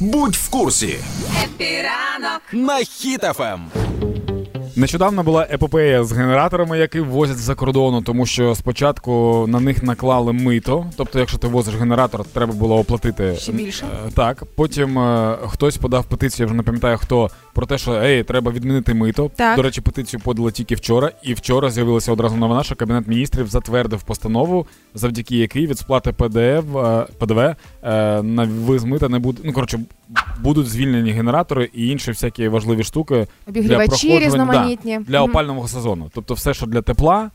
Будь в курсі Happy ранок на Хіт FM. Нещодавно була епопея з генераторами, які возять з-за кордону, тому що спочатку на них наклали мито. Тобто, якщо ти возиш генератор, треба було оплатити Ще більше? Е, Так, потім е, хтось подав петицію, я вже не пам'ятаю хто, про те, що ей, треба відмінити мито. Так. До речі, петицію подали тільки вчора, і вчора з'явилася одразу новина, що кабінет міністрів затвердив постанову, завдяки якій від сплати ПДВ, е, ПДВ е, на вивіз мита не буде. Ну коротше, будуть звільнені генератори і інші всякі важливі штуки Обігрівачі проходжування, різноманітні. да, для опального сезону. Тобто, все, що для тепла,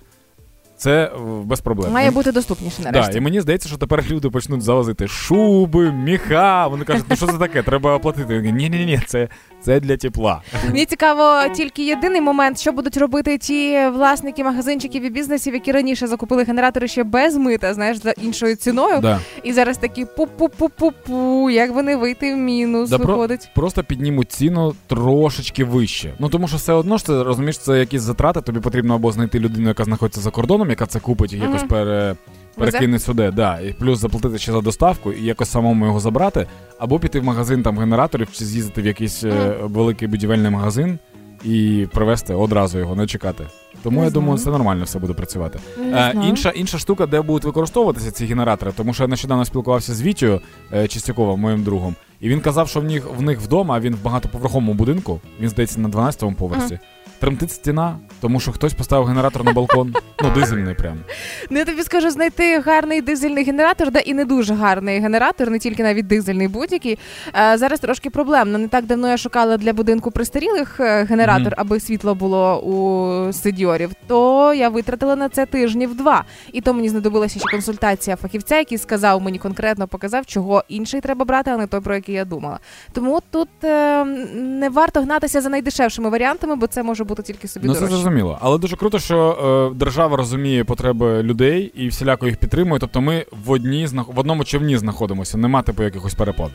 це е, без проблем. Має бути доступніше Да, нарешті. і мені здається, що тепер люди почнуть завозити шуби, міха. Вони кажуть, ну що це таке? Треба оплатити. Ні, ні, ні, це, це для тепла. Мені цікаво тільки єдиний момент, що будуть робити ті власники магазинчиків і бізнесів, які раніше закупили генератори ще без мита, знаєш, за іншою ціною. Да. І зараз такі пу-пу-пу-пу-пу, як вони вийти в мінус, Да, про- Просто піднімуть ціну трошечки вище. Ну тому що все одно ж це розумієш, це якісь затрати. Тобі потрібно або знайти людину, яка знаходиться за кордоном, яка це купить і якось Мгм. пере. Перекине сюди, да, і плюс заплатити ще за доставку і якось самому його забрати, або піти в магазин там генераторів, чи з'їздити в якийсь е, великий будівельний магазин і привезти одразу його, не чекати. Тому Не я думаю, це нормально все буде працювати. Е, інша, інша штука, де будуть використовуватися ці генератори, тому що я нещодавно спілкувався з Вітєю е, Чистяковим, моїм другом, і він казав, що в них, в них вдома, він в багатоповерховому будинку, він здається на 12-му поверсі. Тремтить стіна, тому що хтось поставив генератор на балкон. Ну, дизельний прям. Ну, я тобі скажу, знайти гарний дизельний генератор, да і не дуже гарний генератор, не тільки навіть дизельний будь-який. Е, зараз трошки проблемно. Не так давно я шукала для будинку пристарілих е, генератор, Мгм. аби світло було у сидіорів. То я витратила на це тижнів два. І то мені знадобилася ще консультація фахівця, який сказав мені конкретно показав, чого інший треба брати, а не той, про який я думала. Тому тут е, не варто гнатися за найдешевшими варіантами, бо це може бути тільки собі Ну, це зрозуміло. Але дуже круто, що е, держава розуміє потреби людей і всіляко їх підтримує. Тобто ми в одній в одному човні знаходимося, нема типу якихось перепон.